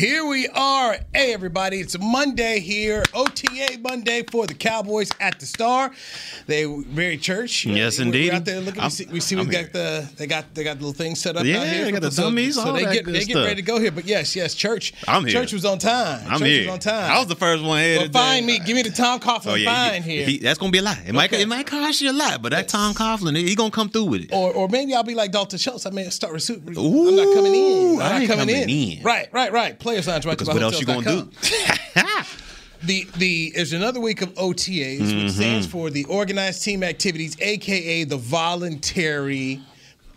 Here we are. Hey, everybody. It's Monday here. OTA Monday for the Cowboys at the Star. They very church. Yes, we're, indeed. We're out there looking. We see, we, see we got the they got they got the little thing set up. Yeah, out here they got the dummies, So they get they get ready to go here. But yes, yes, church. I'm here. Church was on time. I'm church here. was on time. I was the first one here. Well, today. find me. Give me the Tom Coughlin Oh yeah, fine he- here. he- that's gonna be a lot. It might it might cost you a lot, but that Tom Coughlin, he gonna come through with it. or, or maybe I'll be like Dalton Schultz. I may start recruiting. I'm not coming in. I'm not coming, coming in. in. Right, right, right. Lounge right Because what else you gonna do? The the there's another week of OTAs, Mm-hmm. which stands for the Organized Team Activities, aka the voluntary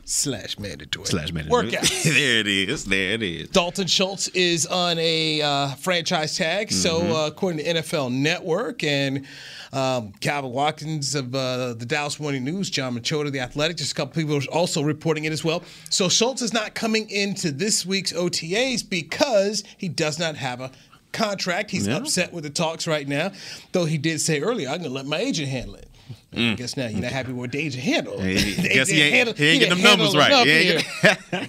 slash mandatory Slash mandatory. workouts. there it is. There it is. Dalton Schultz is on a uh, franchise tag. So, Mm-hmm. uh, according to NFL Network and um, Calvin Watkins of uh, the Dallas Morning News, Jon Machota, the Athletic, just a couple people are also reporting it as well. So, Schultz is not coming into this week's OTAs because he does not have a contract. He's Yeah. upset with the talks right now, though he did say earlier, I'm going to let my agent handle it. I guess now you're not happy with what the agent handled. Mm. Hey, guess he ain't- handled- he ain't getting them numbers handle right. enough He ain't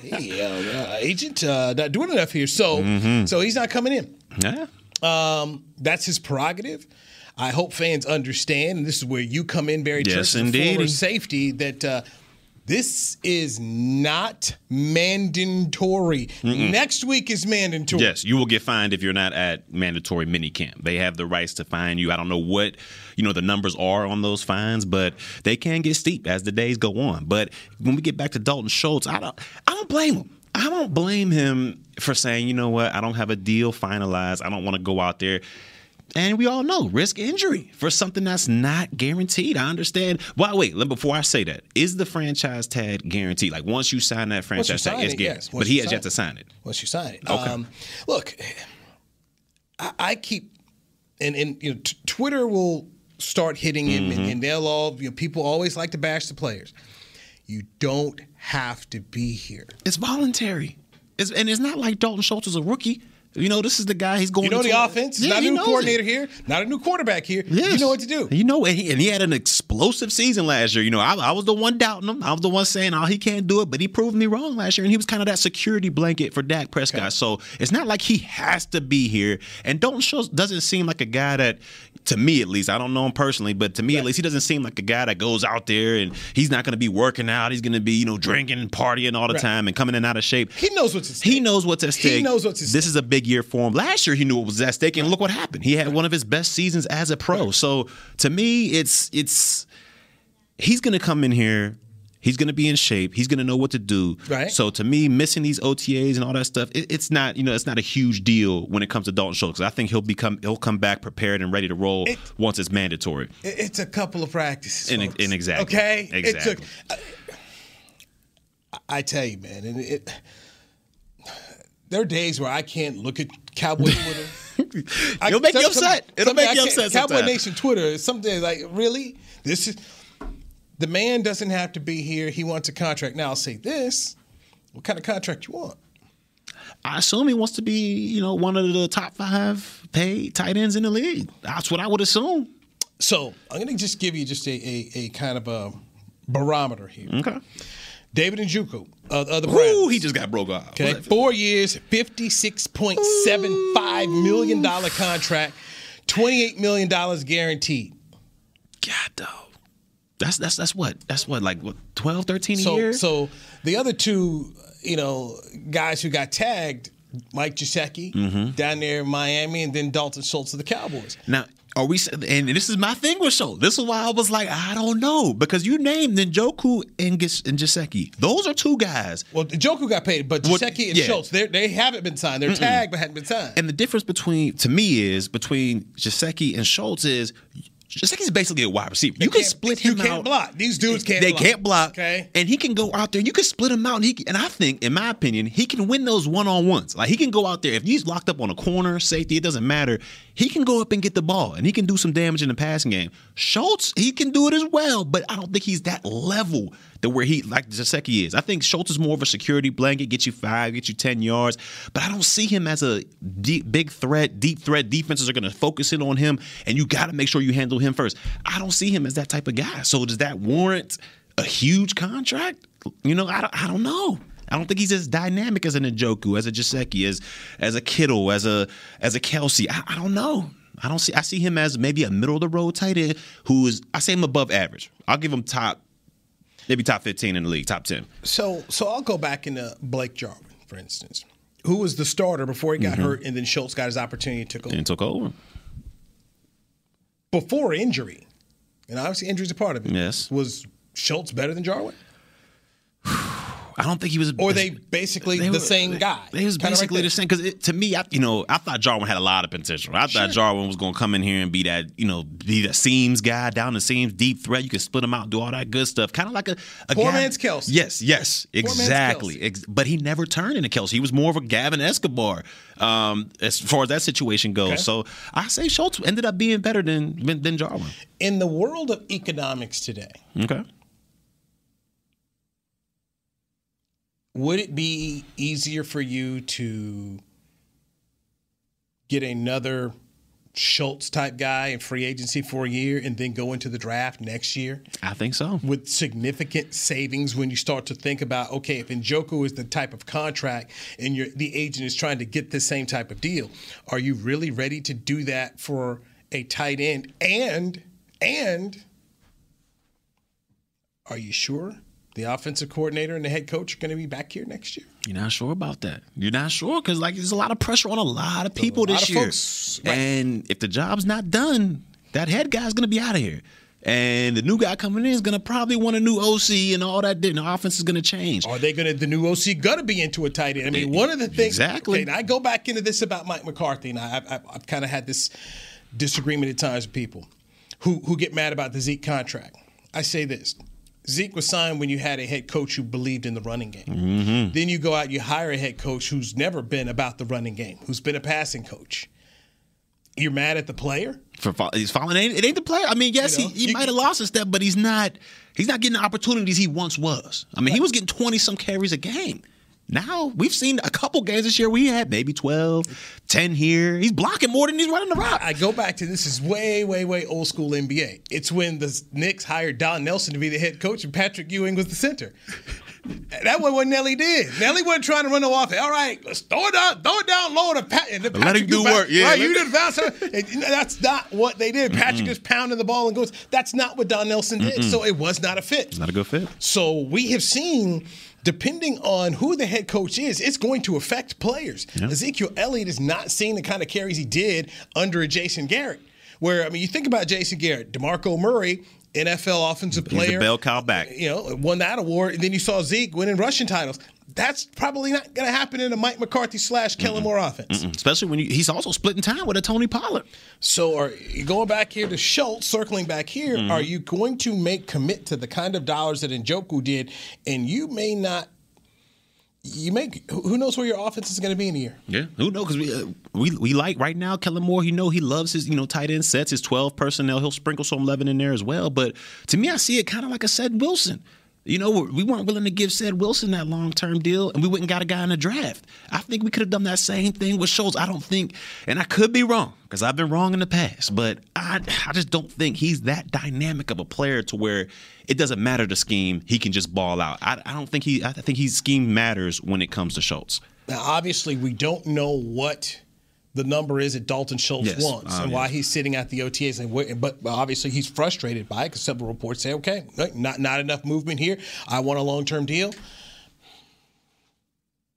here. Hey, uh, agent uh, not doing enough here. So, Mm-hmm. so he's not coming in. Yeah. Um, that's his prerogative. I hope fans understand, and this is where you come in, Barry Yes, Church, indeed. former safety, that uh, this is not mandatory. Next week is mandatory. Yes, you will get fined if you're not at mandatory minicamp. They have the rights to fine you. I don't know what you know the numbers are on those fines, but they can get steep as the days go on. But when we get back to Dalton Schultz, I don't I don't blame him. I don't blame him for saying, you know what, I don't have a deal finalized. I don't want to go out there. And we all know risk injury for something that's not guaranteed. I understand. Well, wait. let- Before I say that, is the franchise tag guaranteed? Like once you sign that franchise tag, sign it's it, guaranteed. yes. But he has yet to sign it. once you sign it. Okay. Um, look, I, I keep, and, and you know, t- Twitter will start hitting him, Mm-hmm. and, and they'll all, you know, people always like to bash the players. You don't have to be here. It's voluntary. It's, and it's not like Dalton Schultz is a rookie. You know, this is the guy he's going. To be. You know the a- offense. Yeah, not a new coordinator it. here. Not a new quarterback here. Yes. You know what to do. You know, and he, and he had an explosive season last year. You know, I, I was the one doubting him. I was the one saying, "Oh, he can't do it," but he proved me wrong last year, and he was kind of that security blanket for Dak Prescott. So it's not like he has to be here. And Dalton Schultz doesn't seem like a guy that, to me at least, I don't know him personally, but to me at least, he doesn't seem like a guy that goes out there and he's not going to be working out. He's going to be, you know, drinking and partying all the Right. time and coming in and out of shape. He knows what's at stake. He knows what's at stake. He knows what's at This is a big year for him. Last year, he knew what was at stake, and look what happened. He had one of his best seasons as a pro. So to me, it's it's he's going to come in here. He's going to be in shape. He's going to know what to do. Right. So to me, missing these OTAs and all that stuff, it, it's not you know it's not a huge deal when it comes to Dalton Schultz. I think he'll become he'll come back prepared and ready to roll It- once it's mandatory. It- It's a couple of practices. And- and exactly. Okay. It Exactly. took. I, I tell you, man, and it. There are days where I can't look at Cowboy Twitter. I- It'll make you some- upset. It'll make I you upset Cowboy. Nation Twitter is something like really. This is the man doesn't have to be here. He wants a contract. Now I'll say this: What kind of contract you want? I assume he wants to be you know one of the top five paid tight ends in the league. That's what I would assume. So I'm going to just give you just a, a, a kind of a barometer here. Okay. David Njoku of, of the Browns. Ooh, he just got broke off. Okay, four years, fifty-six point seven five million dollar contract, twenty-eight million dollars guaranteed. God, dog. That's that's that's what that's what like what 12, 13 a So, year. so the other two, you know, guys who got tagged, Mike Gesicki Mm-hmm. down there in Miami, and then Dalton Schultz of the Cowboys. now, are we? And this is my thing with Schultz. This is why I was like, I don't know because you named Njoku and Gis- and Gesicki. Those are two guys. Well, Joku got paid, but Gesicki and yeah. Schultz, they they haven't been signed. They're tagged but hadn't been signed. And the difference between to me is between Gesicki and Schultz is Gesicki's basically a wide receiver. You can can't- split you him can't out. block. These dudes can't They block. can't block. Okay. And he can go out there. You can split him out, and he can, and I think, in my opinion, he can win those one on ones. Like he can go out there if he's locked up on a corner, safety, it doesn't matter. He can go up and get the ball, and he can do some damage in the passing game. Schultz, he can do it as well, but I don't think he's that level to where he like Gesicki is. I think Schultz is more of a security blanket, get you five, get you ten yards, but I don't see him as a deep, big threat. Deep threat defenses are going to focus in on him, and you got to make sure you handle him first. I don't see him as that type of guy. So does that warrant a huge contract? You know, I don't, I don't know. I don't think he's as dynamic as an Njoku, as a Gesicki, as as a Kittle, as a as a Kelce. I, I don't know. I don't see. I see him as maybe a middle of the road tight end who is. I say him above average. I'll give him top, maybe top fifteen in the league, top ten. So, so I'll go back into Blake Jarwin, for instance, who was the starter before he got Mm-hmm. hurt, and then Schultz got his opportunity and took over. And took over. Before injury, and obviously injury's a part of it. Yes. Was Schultz better than Jarwin? I don't think he was. Or they basically They the were- same guy? They was Kinda right basically the same because to me, I, you know, I thought Jarwin had a lot of potential. I thought Jarwin was going to come in here and be that, you know, be the seams guy down the seams, deep threat. You can split him out, do all that good stuff, kind of like a, a Poor Gav- man's Kelce. Yes, yes, man's exactly. Ex- but he never turned into Kelce. He was more of a Gavin Escobar um, as far as that situation goes. Okay. So I say Schultz ended up being better than than Jarwin. In the world of economics today, Okay. Would it be easier for you to get another Schultz type guy in free agency for a year and then go into the draft next year I think so. with significant savings when you start to think about okay, if Njoku is the type of contract and you're, the agent is trying to get the same type of deal, are you really ready to do that for a tight end? And and are you sure the offensive coordinator and the head coach are going to be back here next year? You're not sure about that. You're not sure because like there's a lot of pressure on a lot of people lot this of year, folks, right. and if the job's not done, that head guy's gonna be out of here, and the new guy coming in is gonna probably want a new OC and all that. And the offense is gonna change. Are they going to the new OC going to be into a tight end? I mean, one of the things Exactly. Okay, I go back into this about Mike McCarthy, and I, I've, I've kind of had this disagreement at times with people who who get mad about the Zeke contract. I say this. Zeke was signed when you had a head coach who believed in the running game. Mm-hmm. Then you go out, you hire a head coach who's never been about the running game, who's been a passing coach. You're mad at the player? For he's following. It ain't, it ain't the player. I mean, yes, You know, he, he might have lost a step, but he's not. He's not getting the opportunities he once was. I mean, he was getting twenty some carries a game. Now we've seen a couple games this year We had maybe 12, 10 here. He's blocking more than he's running the route. I go back to this is way, way, way old school NBA. It's when the Knicks hired Don Nelson to be the head coach and Patrick Ewing was the center. That was what Nelly did. Nelly wasn't trying to run no offense. All right, let's throw it down, throw it down low to Pat. And then Let him Patrick, do back- work, yeah, right, you did bounce. That's not what they did. Patrick is pounding the ball and goes. That's not what Don Nelson did. So it was not a fit. Not a good fit. So we have seen, depending on who the head coach is, it's going to affect players. Ezekiel Elliott is not seeing the kind of carries he did under a Jason Garrett. Where I mean, you think about Jason Garrett, DeMarco Murray, NFL offensive player. He's a bell cow back. you know, won that award, and then you saw Zeke winning rushing titles. That's probably not going to happen in a Mike McCarthy slash Kellen Moore offense. Especially when you, he's also splitting time with a Tony Pollard. So, are you going back here to Schultz, circling back here? Mm-hmm. Are you going to make commit to the kind of dollars that Njoku did, and you may not? You make who knows where your offense is going to be in a year? Yeah, who knows? Because we, uh, we we like right now Kellen Moore. You know he loves his you know tight end sets, his twelve personnel. He'll sprinkle some eleven in there as well. But to me, I see it kind of like a Ced Wilson. You know, we weren't willing to give Ced Wilson that long term deal, and we went and got a guy in the draft. I think we could have done that same thing with Schultz. I don't think, and I could be wrong because I've been wrong in the past, but I I just don't think he's that dynamic of a player to where it doesn't matter the scheme. He can just ball out. I, I don't think he. I think his scheme matters when it comes to Schultz. Now, obviously, we don't know what the number is that Dalton Schultz Yes, wants and um, why obvious. he's sitting at the OTAs. And but obviously, he's frustrated by it because several reports say, "Okay, not not enough movement here. I want a long term deal."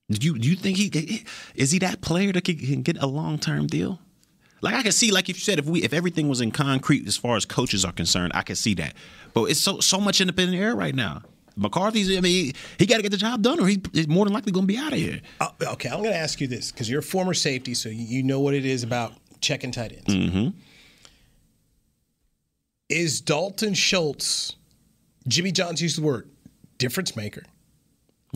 Do you do you think he is he that player that can, get a long term deal? Like I can see, like if you said, if we if everything was in concrete as far as coaches are concerned, I can see that. But it's so so much in the air right now. McCarthy's, I mean, he, got to get the job done, or he- he's more than likely going to be out of here. Uh, okay, I'm going to ask you this because you're a former safety, so you, know what it is about checking tight ends. Mm-hmm. Is Dalton Schultz, Jimmy Johnson used the word difference maker,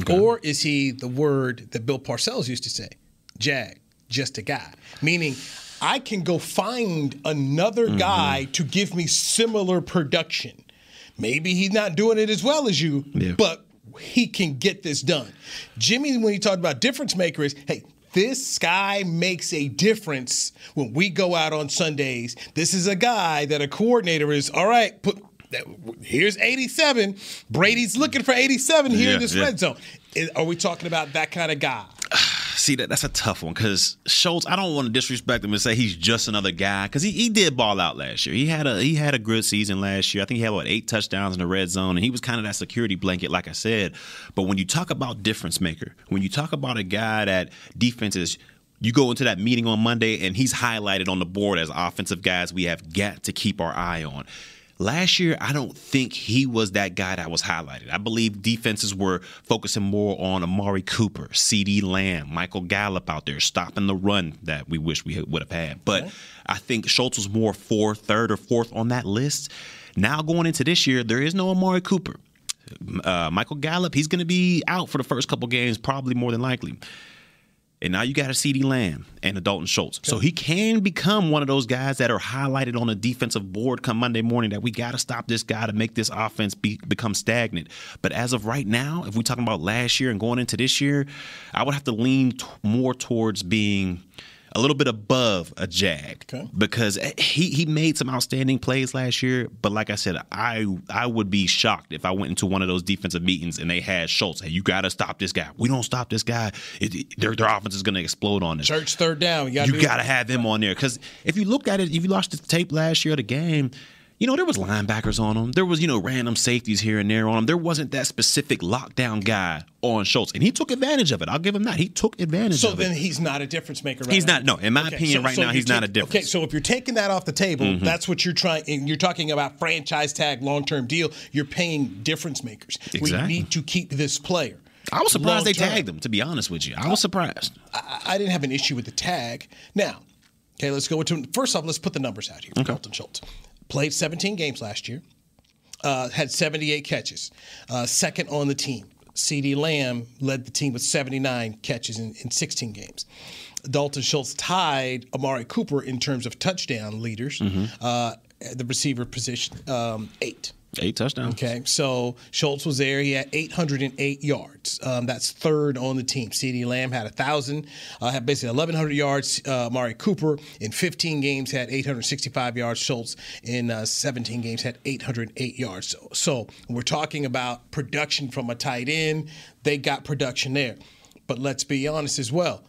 or is he the word that Bill Parcells used to say, Jag, just a guy? Meaning, I can go find another Mm-hmm. guy to give me similar production. Maybe he's not doing it as well as you, Yeah. but he can get this done. Jimmy, when he talked about difference makers, hey, this guy makes a difference when we go out on Sundays. This is a guy that a coordinator is all right. Put here's 87. Brady's looking for 87 here Yeah, in this yeah. red zone. Are we talking about that kind of guy? See that that's a tough one because Schultz. I don't want to disrespect him and say he's just another guy because he, he did ball out last year. He had a he had a good season last year. I think he had what eight touchdowns in the red zone, and he was kind of that security blanket, like I said. But when you talk about difference maker, when you talk about a guy that defenses. You go into that meeting on Monday, and he's highlighted on the board as offensive guys we have got to keep our eye on. Last year, I don't think he was that guy that was highlighted. I believe defenses were focusing more on Amari Cooper, CeeDee Lamb, Michael Gallup out there stopping the run that we wish we would have had. But I think Schultz was more fourth, third, or fourth on that list. Now going into this year, there is no Amari Cooper. Uh, Michael Gallup, he's going to be out for the first couple games, probably more than likely. And now you got a CeeDee Lamb and a Dalton Schultz. So he can become one of those guys that are highlighted on a defensive board come Monday morning that we got to stop this guy to make this offense be, become stagnant. But as of right now, if we're talking about last year and going into this year, I would have to lean t- more towards being a little bit above a Jag Okay. because he he made some outstanding plays last year. But like I said, I I would be shocked if I went into one of those defensive meetings and they had Schultz. Hey, you got to stop this guy. We don't stop this guy. It, it- their their offense is going to explode on this. Church third down. You got You got to have him on there because if you look at it, if you watched the tape last year of the game, you know there was linebackers on him. There was you know random safeties here and there on him. There wasn't that specific lockdown guy on Schultz, and he took advantage of it. I'll give him that. He took advantage So of it. So then he's not a difference maker. Right He's now. not- no, in my opinion, right now, you he's not a difference. Mm-hmm. Okay, so if you're taking that off the table, that's what you're trying. And you're talking about franchise tag, long term deal. You're paying difference makers. Exactly. We need to keep this player. I was surprised they long-term. tagged him. To be honest with you, I was surprised. I, I didn't have an issue with the tag. Now, okay, let's go into first off. Let's put the numbers out here. Dalton Schultz played 17 games last year. Uh, had 78 catches, uh, second on the team. CeeDee Lamb led the team with 79 catches in, in 16 games. Dalton Schultz tied Amari Cooper in terms of touchdown leaders, uh, at the receiver position, um, eight. Eight touchdowns. Okay, so Schultz was there. He had 808 yards. Um, that's third on the team. CeeDee Lamb had a 1,000, uh, had basically 1,100 yards. Uh, Amari Cooper in 15 games had 865 yards. Schultz in uh, 17 games had 808 yards. So, so we're talking about production from a tight end, they got production there. But let's be honest as well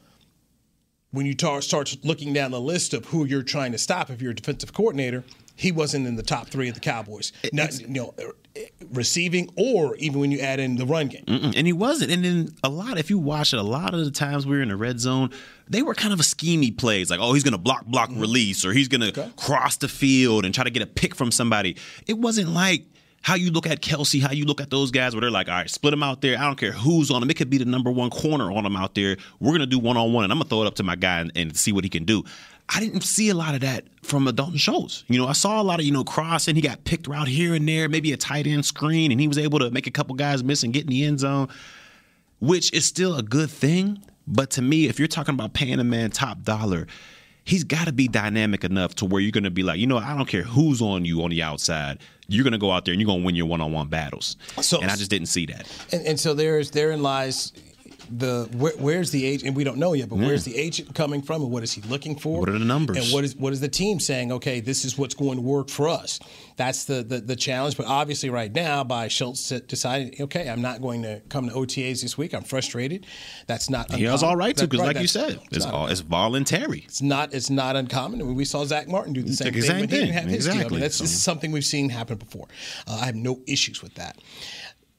when you tar- start looking down the list of who you're trying to stop, if you're a defensive coordinator, he wasn't in the top three of the Cowboys. Not, you know, uh, receiving or even when you add in the run game. Mm-mm, And he wasn't. And then a lot, if you watch it, a lot of the times we were in the red zone, they were kind of a schemy plays. Like, oh, he's going to block, block, release, or he's going to cross the field and try to get a pick from somebody. It wasn't like how you look at Kelce, how you look at those guys where they're like, all right, split them out there. I don't care who's on them. It could be the number one corner on them out there. We're going to do one on one, and I'm going to throw it up to my guy and, and see what he can do. I didn't see a lot of that from Dalton Schultz. You know, I saw a lot of, you know, crossing. He got picked around here and there, maybe a tight end screen, and he was able to make a couple guys miss and get in the end zone, which is still a good thing. But to me, if you're talking about paying a man top dollar, he's got to be dynamic enough to where you're going to be like, you know, I don't care who's on you on the outside. You're going to go out there and you're going to win your one-on-one battles. So- and I just didn't see that. And, and so there's therein lies the where, where's the agent and we don't know yet but where's the agent coming from and what is he looking for What are the numbers? and what is what is the team saying okay this is what's going to work for us that's the the, the challenge but obviously right now by Schultz deciding okay I'm not going to come to OTAs this week I'm frustrated that's not He was uncommon. all right to That- because, like you said, it's all it's voluntary. it's not it's not uncommon. I mean, we saw Zach Martin do the same the thing he didn't thing. have his deal. I Exactly. mean, that's So- this is something we've seen happen before. Uh, I have no issues with that.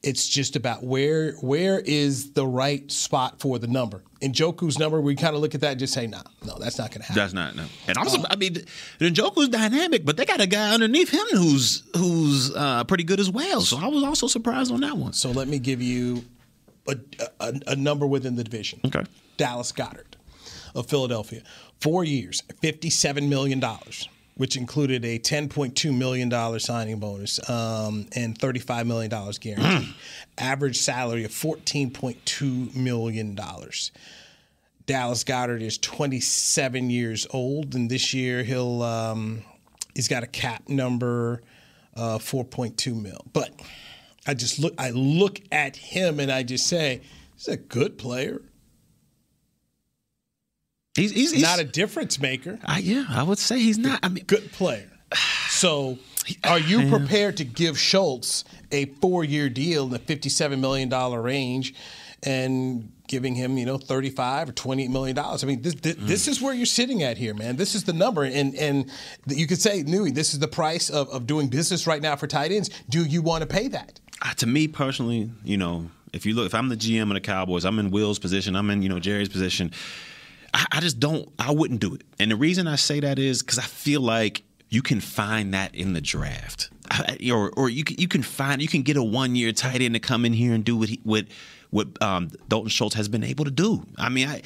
It's just about where where is the right spot for the number. Njoku's number, we kind of look at that and just say, "No, no, that's not going to happen." That's not no. And also, I mean, the Njoku's dynamic, but they got a guy underneath him who's who's uh, pretty good as well. So I was also surprised on that one. so let me give you a, a, a number within the division. Okay. Dallas Goedert of Philadelphia, four years, fifty-seven million dollars. Which included a $10.2 million signing bonus um, and $35 million guaranteed. Average salary of $14.2 million. Dallas Goedert is 27 years old, and this year he'll um, he's got a cap number uh, 4.2 mil. But I just look I look at him and I just say he's a good player. He's, he's, he's not a difference maker. I, yeah, I would say he's not. I mean, good player. So, are you prepared to give Schultz a four-year deal in the fifty-seven million dollar range, and giving him, you know, thirty-five or twenty million dollars? I mean, this this, mm. this, is where you're sitting at here, man. This is the number, and and you could say, Newy, this is the price of, of doing business right now for tight ends. Do you want to pay that? Uh, to me personally, you know, if you look, if I'm the GM of the Cowboys, I'm in Will's position, I'm in, you know, Jerry's position I, I just don't. I wouldn't do it. And the reason I say that is because I feel like you can find that in the draft, or or you can you can find you can get a one year tight end to come in here and do what he, what what um, Dalton Schultz has been able to do. I mean, I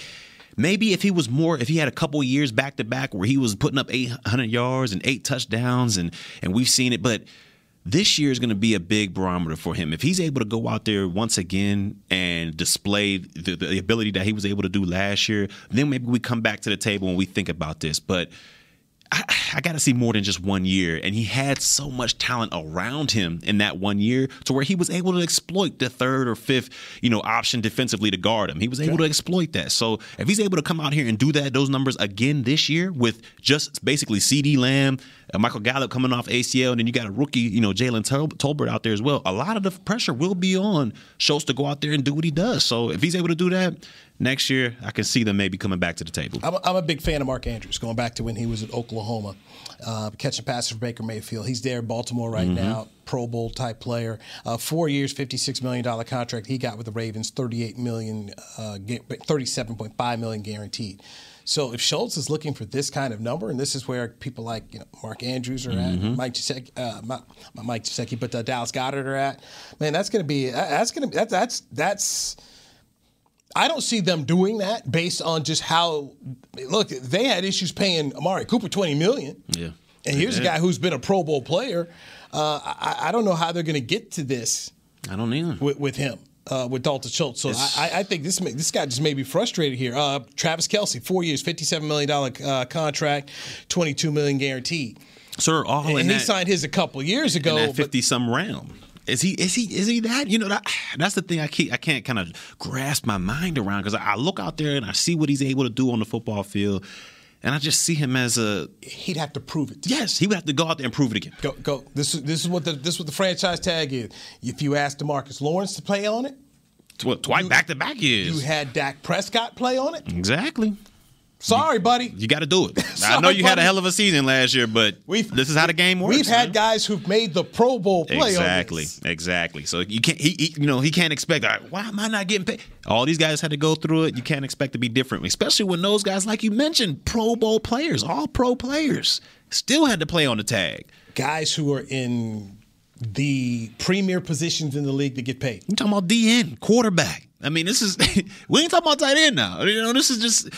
maybe if he was more if he had a couple years back to back where he was putting up 800 yards and eight touchdowns and and we've seen it but this year is going to be a big barometer for him. If he's able to go out there once again and display the, the, ability that he was able to do last year, then maybe we come back to the table and we think about this. But I, I got to see more than just one year. And he had so much talent around him in that one year to where he was able to exploit the third or fifth, you know, option defensively to guard him. He was able okay. to exploit that. So if he's able to come out here and do that, those numbers again this year with just basically CeeDee Lamb, uh, Michael Gallup coming off ACL, and then you got a rookie, you know, Jalen Tol- Tolbert out there as well. A lot of the pressure will be on Schultz to go out there and do what he does. So if he's able to do that, next year, I can see them maybe coming back to the table. I'm a, I'm a big fan of Mark Andrews, going back to when he was at Oklahoma, uh, catching passes for Baker Mayfield. He's there in Baltimore right mm-hmm. now, Pro Bowl type player. Uh, four years, $56 million contract he got with the Ravens, 38 million, uh, 37.5 million guaranteed. So if Schultz is looking for this kind of number, and this is where people like you know Mark Andrews are mm-hmm. at, Mike Gesicki, uh, Mike Gesicki, but uh, Dallas Goedert are at, man, that's going to be that's going to that, that's that's I don't see them doing that based on just how look they had issues paying Amari Cooper twenty million. Yeah, and here's yeah. a guy who's been a Pro Bowl player. Uh, I, I, don't know how they're going to get to this. I don't either with, with him. Uh, with Dalton Schultz, so I, I, think this this guy just may be frustrated here. Uh, Travis Kelce, four years, fifty-seven million dollar uh, contract, twenty-two million guaranteed. Sir, all and he that, signed his a couple years ago. Fifty some round. Is he is he is he that? You know that that's the thing I keep I can't kind of grasp my mind around because I look out there and I see what he's able to do on the football field. And I just see him as a. He'd have to prove it. Yes, he would have to go out there and prove it again. Go, go. This, this is what the this is what the franchise tag is. If you ask DeMarcus Lawrence to play on it, twice back to back years. You had Dak Prescott play on it. Exactly. Sorry, buddy. You got to do it. Sorry, I know you buddy. had a hell of a season last year, but we've, this is how the game works. We've man. had guys who've made the Pro Bowl play. Exactly, exactly. So you can't, he, he, you know, he can't expect. Uh, why am I not getting paid? All these guys had to go through it. You can't expect to be different, especially when those guys, like you mentioned, Pro Bowl players, all Pro players, still had to play on the tag. Guys who are in the premier positions in the league to get paid. You talking about DN, quarterback? I mean, this is we ain't talking about tight end now. You know, this is just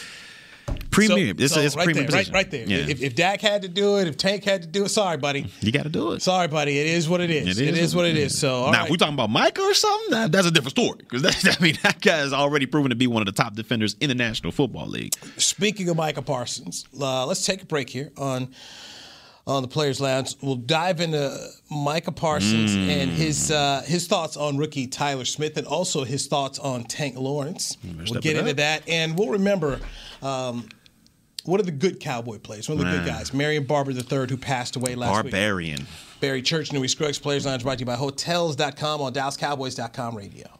Premier. So, it's, so it's right there, right, right, there. Yeah. If, if Dak had to do it, if Tank had to do it, sorry, buddy. You got to do it. Sorry, buddy. It is what it is. It is, it is what it is. So now, right. we talking about Micah or something, that, that's a different story. Because I mean, that guy is already proven to be one of the top defenders in the National Football League. Speaking of Micah Parsons, uh, let's take a break here on on the Players Lounge. We'll dive into Micah Parsons mm. and his uh, his thoughts on rookie Tyler Smith, and also his thoughts on Tank Lawrence. We'll get into that, and we'll remember. Um, what are the good cowboy players? One of the good guys. Marion Barber III, who passed away last Barbarian. week. Barbarian. Barry Church, Newy Scruggs Players Lounge brought to you by Hotels.com on DallasCowboys.com radio.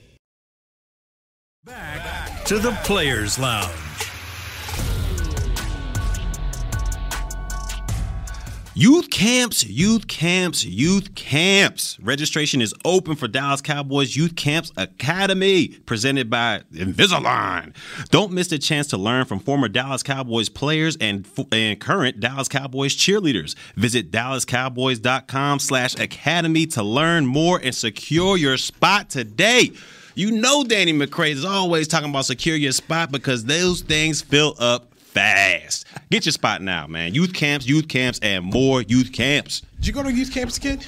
Back to the Players Lounge. Youth camps, youth camps, youth camps. Registration is open for Dallas Cowboys Youth Camps Academy, presented by Invisalign. Don't miss the chance to learn from former Dallas Cowboys players and, and current Dallas Cowboys cheerleaders. Visit dallascowboys.com slash academy to learn more and secure your spot today. You know Danny McCray is always talking about secure your spot because those things fill up fast. Get your spot now, man. Youth camps, youth camps, and more youth camps. Did you go to youth camps, kid?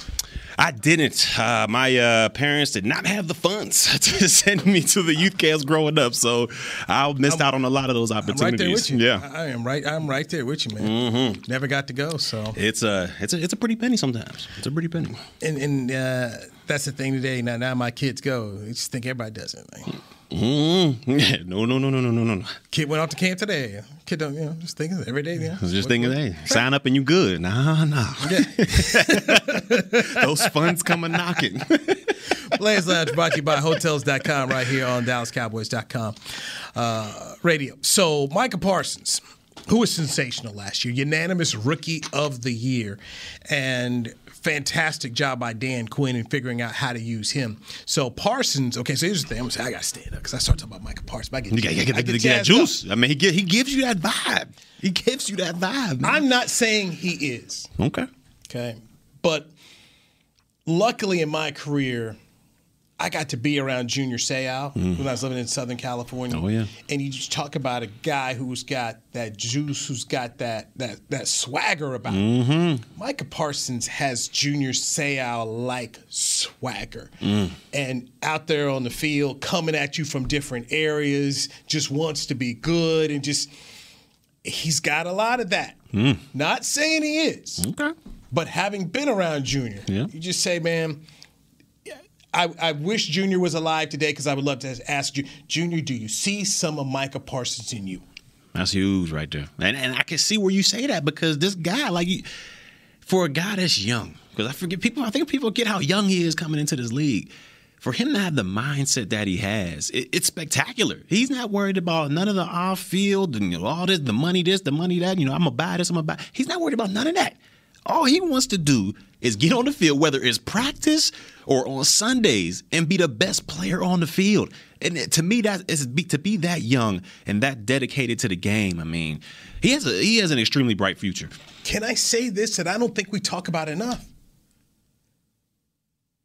I didn't. Uh, my uh, parents did not have the funds to send me to the youth camps growing up, so I missed I'm, out on a lot of those opportunities. I'm right there with you. Yeah, I am right. I'm right there with you, man. Mm-hmm. Never got to go, so it's a it's a it's a pretty penny sometimes. It's a pretty penny. And and uh, that's the thing today. Now now my kids go. They just think everybody does it. Like, Mm-hmm. No, no, no, no, no, no, no. Kid went off to camp today. Kid don't, you know, just thinking every day. Yeah, just thinking, hey, sign up and you good. Nah, nah. Yeah. Those funds coming knocking. Players Lounge brought to you by Hotels.com right here on DallasCowboys.com uh, radio. So, Micah Parsons, who was sensational last year, unanimous rookie of the year. And fantastic job by Dan Quinn in figuring out how to use him. So Parsons, okay, so here's the thing. I'm gonna say I gotta stand up because I start talking about Michael Parsons. I get, you gotta get, juice. Up. I mean, he he gives you that vibe. He gives you that vibe. Man. I'm not saying he is. Okay. Okay. But luckily in my career, I got to be around Junior Seau mm. when I was living in Southern California. Oh yeah. And you just talk about a guy who's got that juice, who's got that that that swagger about mm-hmm. him. Micah Parsons has Junior Seau like swagger. Mm. And out there on the field, coming at you from different areas, just wants to be good and just he's got a lot of that. Mm. Not saying he is. Okay. But having been around Junior, yeah. you just say, man, I, I, wish Junior was alive today because I would love to ask you, Junior, do you see some of Micah Parsons in you? That's huge right there. And, and I can see where you say that because this guy, like, for a guy that's young, because I forget people, I think people get how young he is coming into this league. For him to have the mindset that he has, it, it's spectacular. He's not worried about none of the off field and you know, all this, the money this, the money that. You know, I'm gonna buy this, I'm gonna buy. He's not worried about none of that. All he wants to do is get on the field, whether it's practice or on Sundays, and be the best player on the field. And to me, that is to be that young and that dedicated to the game. I mean, he has a he has an extremely bright future. Can I say this that I don't think we talk about enough?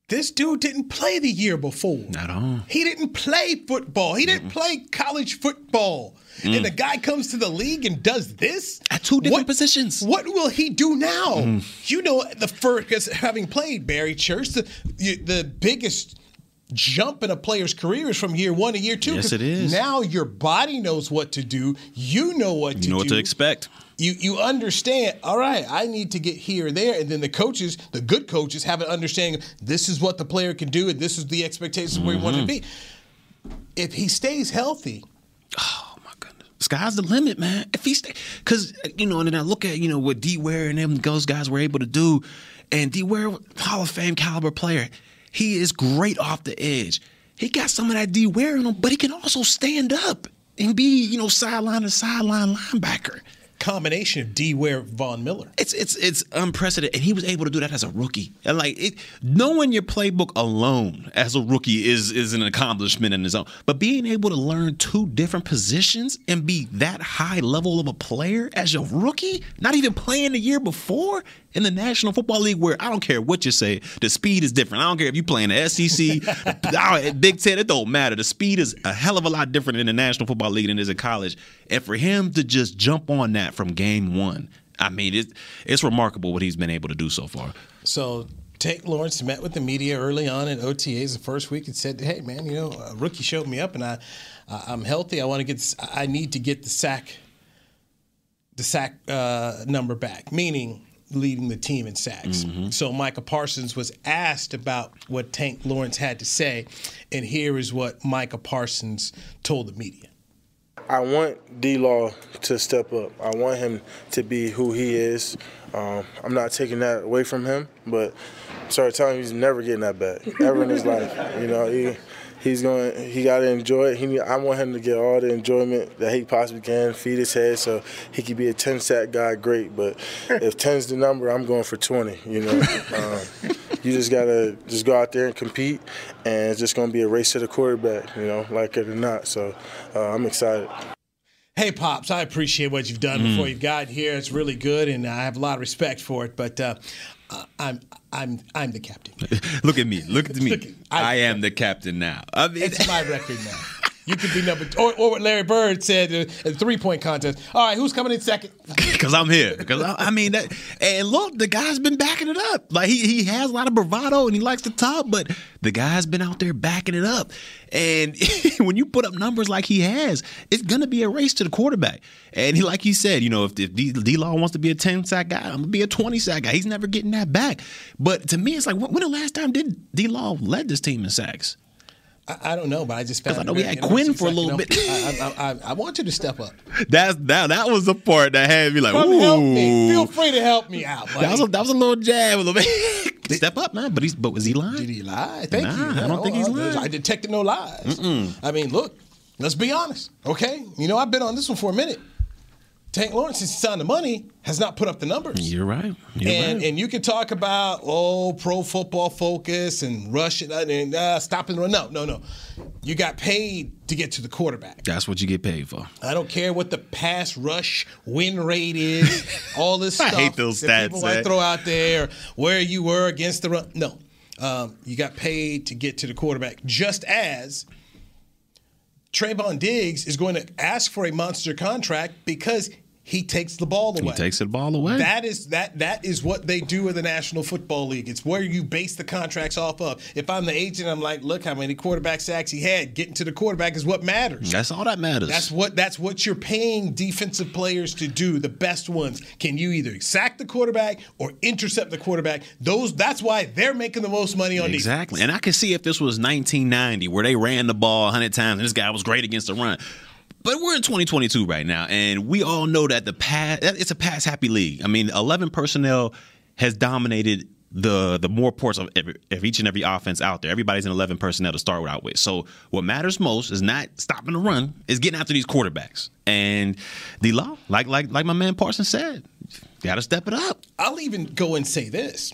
This dude didn't play the year before. Not all. He didn't play football. He didn't mm play college football. Mm. And the guy comes to the league and does this at two different what, positions. What will he do now? Mm. You know, the first having played Barry Church, the the biggest jump in a player's career is from year one to year two. Yes, it is. Now your body knows what to do. You know what you to know do. what to expect. You you understand. All right, I need to get here and there, and then the coaches, the good coaches, have an understanding. This is what the player can do, and this is the expectations mm-hmm. where he wants to be. If he stays healthy, oh my goodness, sky's the limit, man. If he's because you know, and then I look at you know what D Ware and them those guys were able to do, and D Ware, Hall of Fame caliber player, he is great off the edge. He got some of that D Ware in him, but he can also stand up and be you know sideline to sideline linebacker combination of D. Ware, Von Miller. It's it's it's unprecedented, and he was able to do that as a rookie. And like it, knowing your playbook alone as a rookie is is an accomplishment in its own. But being able to learn two different positions and be that high level of a player as your rookie, not even playing the year before in the National Football League, where I don't care what you say, the speed is different. I don't care if you play in the SEC, Big Ten, it don't matter. The speed is a hell of a lot different in the National Football League than it is in college. And for him to just jump on that from game one, I mean, it, it's remarkable what he's been able to do so far. So Tank Lawrence met with the media early on in OTAs the first week and said, "Hey, man, you know, a rookie showed me up, and I, I'm healthy. I want to get, I need to get the sack, the sack uh, number back. Meaning, leading the team in sacks. Mm-hmm. So Micah Parsons was asked about what Tank Lawrence had to say, and here is what Micah Parsons told the media. I want D Law to step up. I want him to be who he is. Um, I'm not taking that away from him, but I started telling him he's never getting that back ever in his life. You know, he, he's going. He got to enjoy it. He, I want him to get all the enjoyment that he possibly can. Feed his head so he could be a 10 sack guy. Great, but if 10's the number, I'm going for 20. You know, um, you just gotta just go out there and compete, and it's just going to be a race to the quarterback. You know, like it or not. So uh, I'm excited. Hey, Pops, I appreciate what you've done mm. before you've gotten here. It's really good, and I have a lot of respect for it. But uh, I'm I'm I'm the captain. Look at me. Look at me. Look, I, I, am the captain now. I mean, it's my record now. You could be number, or, or what Larry Bird said uh, at the three point contest. All right, who's coming in second? Because I'm here. Because I, I, mean, that, and look, the guy's been backing it up. Like he he has a lot of bravado and he likes to talk, but the guy's been out there backing it up. And when you put up numbers like he has, it's gonna be a race to the quarterback. And he, like he said, you know, if, if D Law wants to be a ten sack guy, I'm gonna be a twenty sack guy. He's never getting that back. But to me, it's like when the last time did D Law led this team in sacks? I, I don't know, but I just found. I know we had Quinn for a little bit. I, I, I, want you to step up. That's that. That was the part that had me like, Come Ooh. help me. Feel free to help me out. Buddy. That was a, that was a little jab, a little bit. step up, man. But he's but was he lying? Did he lie? Thank nah, you. I don't think oh, he's lying. I detected no lies. Mm-mm. I mean, look. Let's be honest, okay? You know, I've been on this one for a minute. Tank Lawrence, since he signed the money, has not put up the numbers. You're right. You're and, right. and you can talk about oh, pro football focus and rushing and uh, stopping the run. No, no, no. You got paid to get to the quarterback. That's what you get paid for. I don't care what the pass rush win rate is. all this I stuff. I hate those stats. People might throw out there where you were against the run. No, um, you got paid to get to the quarterback. Just as Trevon Diggs is going to ask for a monster contract because he takes the ball away. He takes the ball away. That is that that is what they do in the National Football League. It's where you base the contracts off of. If I'm the agent, I'm like, look how many quarterback sacks he had. Getting to the quarterback is what matters. That's all that matters. That's what that's what you're paying defensive players to do. The best ones. Can you either sack the quarterback or intercept the quarterback? Those that's why they're making the most money on exactly. Defense. And I can see if this was 1990 where they ran the ball 100 times and this guy was great against the run. But we're in 2022 right now, and we all know that the past it's a pass happy league. I mean, 11 personnel has dominated the the more ports of, every, of each and every offense out there. Everybody's in 11 personnel to start out with. So what matters most is not stopping the run, is getting after these quarterbacks. And the law, like like like my man Parsons said, got to step it up. I'll even go and say this.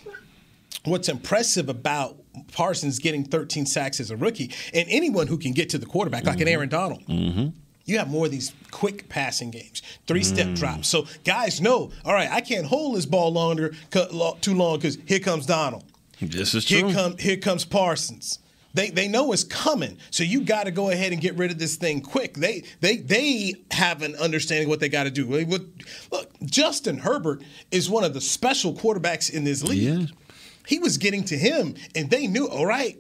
What's impressive about Parsons getting 13 sacks as a rookie, and anyone who can get to the quarterback, like mm-hmm. an Aaron Donald. Mm-hmm you have more of these quick passing games, three step mm. drops. So guys know, all right, I can't hold this ball longer, too long because here comes Donald. This is true. Here, come, here comes Parsons. They, they know it's coming, so you got to go ahead and get rid of this thing quick. They they they have an understanding of what they got to do. Look, Justin Herbert is one of the special quarterbacks in this league. Yeah. He was getting to him, and they knew. All right,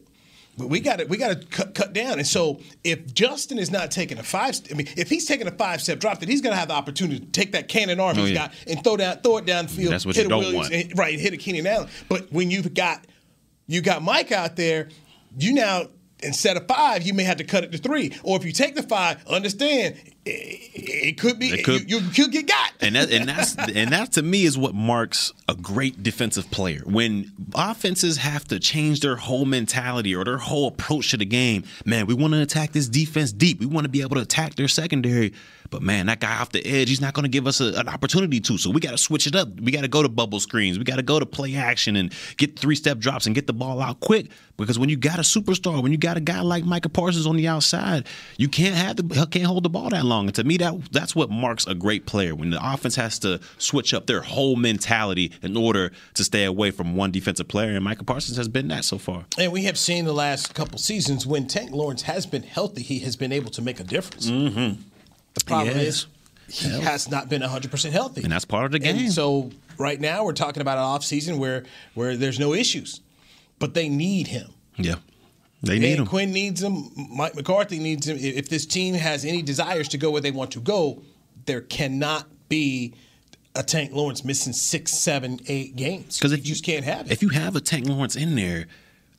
but we got to we got to cut, cut down. And so if Justin is not taking a five, I mean, if he's taking a five step drop, then he's going to have the opportunity to take that cannon arm oh, he's yeah. got and throw down throw it downfield. That's what hit you don't Williams, want, and, right? And hit a Keenan Allen. But when you've got you got Mike out there, you now instead of five, you may have to cut it to three. Or if you take the five, understand it could be It could- you, you could get got. and that, and that's and that to me is what marks a great defensive player. When offenses have to change their whole mentality or their whole approach to the game, man, we want to attack this defense deep. We want to be able to attack their secondary. But man, that guy off the edge, he's not going to give us a, an opportunity to. So we got to switch it up. We got to go to bubble screens. We got to go to play action and get three step drops and get the ball out quick. Because when you got a superstar, when you got a guy like Micah Parsons on the outside, you can't have the can't hold the ball that long. And to me, that that's what marks a great player. When the offense has to switch up their whole mentality in order to stay away from one defensive player, and Micah Parsons has been that so far. And we have seen the last couple seasons when Tank Lawrence has been healthy, he has been able to make a difference. Mm-hmm. The problem Yes. is he has not been 100% healthy. And that's part of the game. And so right now we're talking about an offseason where where there's no issues. But they need him. Yeah, they need him. Quinn needs him. Mike McCarthy needs him. If this team has any desires to go where they want to go, there cannot be a Tank Lawrence missing six, seven, eight games. Because you just can't have it. If you have a Tank Lawrence in there,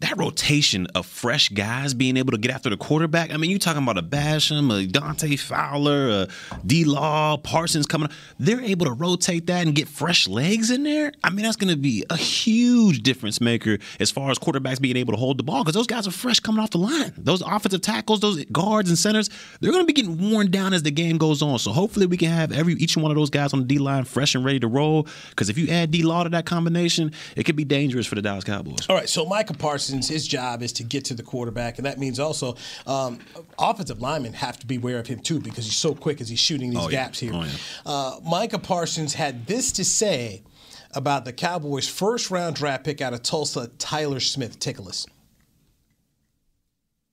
that rotation of fresh guys being able to get after the quarterback. I mean, you talking about a Basham, a Dante Fowler, a D Law, Parsons coming up. They're able to rotate that and get fresh legs in there. I mean, that's going to be a huge difference maker as far as quarterbacks being able to hold the ball because those guys are fresh coming off the line. Those offensive tackles, those guards and centers, they're going to be getting worn down as the game goes on. So hopefully we can have every each one of those guys on the D line fresh and ready to roll. Because if you add D Law to that combination, it could be dangerous for the Dallas Cowboys. All right, so Micah Parsons, his job is to get to the quarterback, and that means also um, offensive linemen have to be aware of him too because he's so quick as he's shooting these Oh, yeah. gaps here. Oh, yeah. uh, Micah Parsons had this to say about the Cowboys' first round draft pick out of Tulsa, Tyler Smith. Take a listen.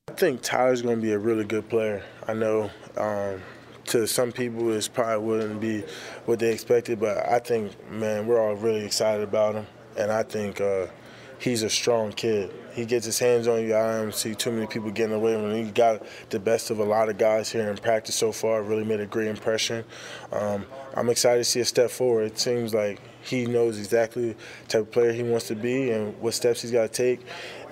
I think Tyler's going to be a really good player. I know um, to some people it probably wouldn't be what they expected, but I think, man, we're all really excited about him. And I think uh, he's a strong kid. He gets his hands on you. I don't see too many people getting away from him. He got the best of a lot of guys here in practice so far. Really made a great impression. Um, I'm excited to see a step forward. It seems like he knows exactly the type of player he wants to be and what steps he's got to take.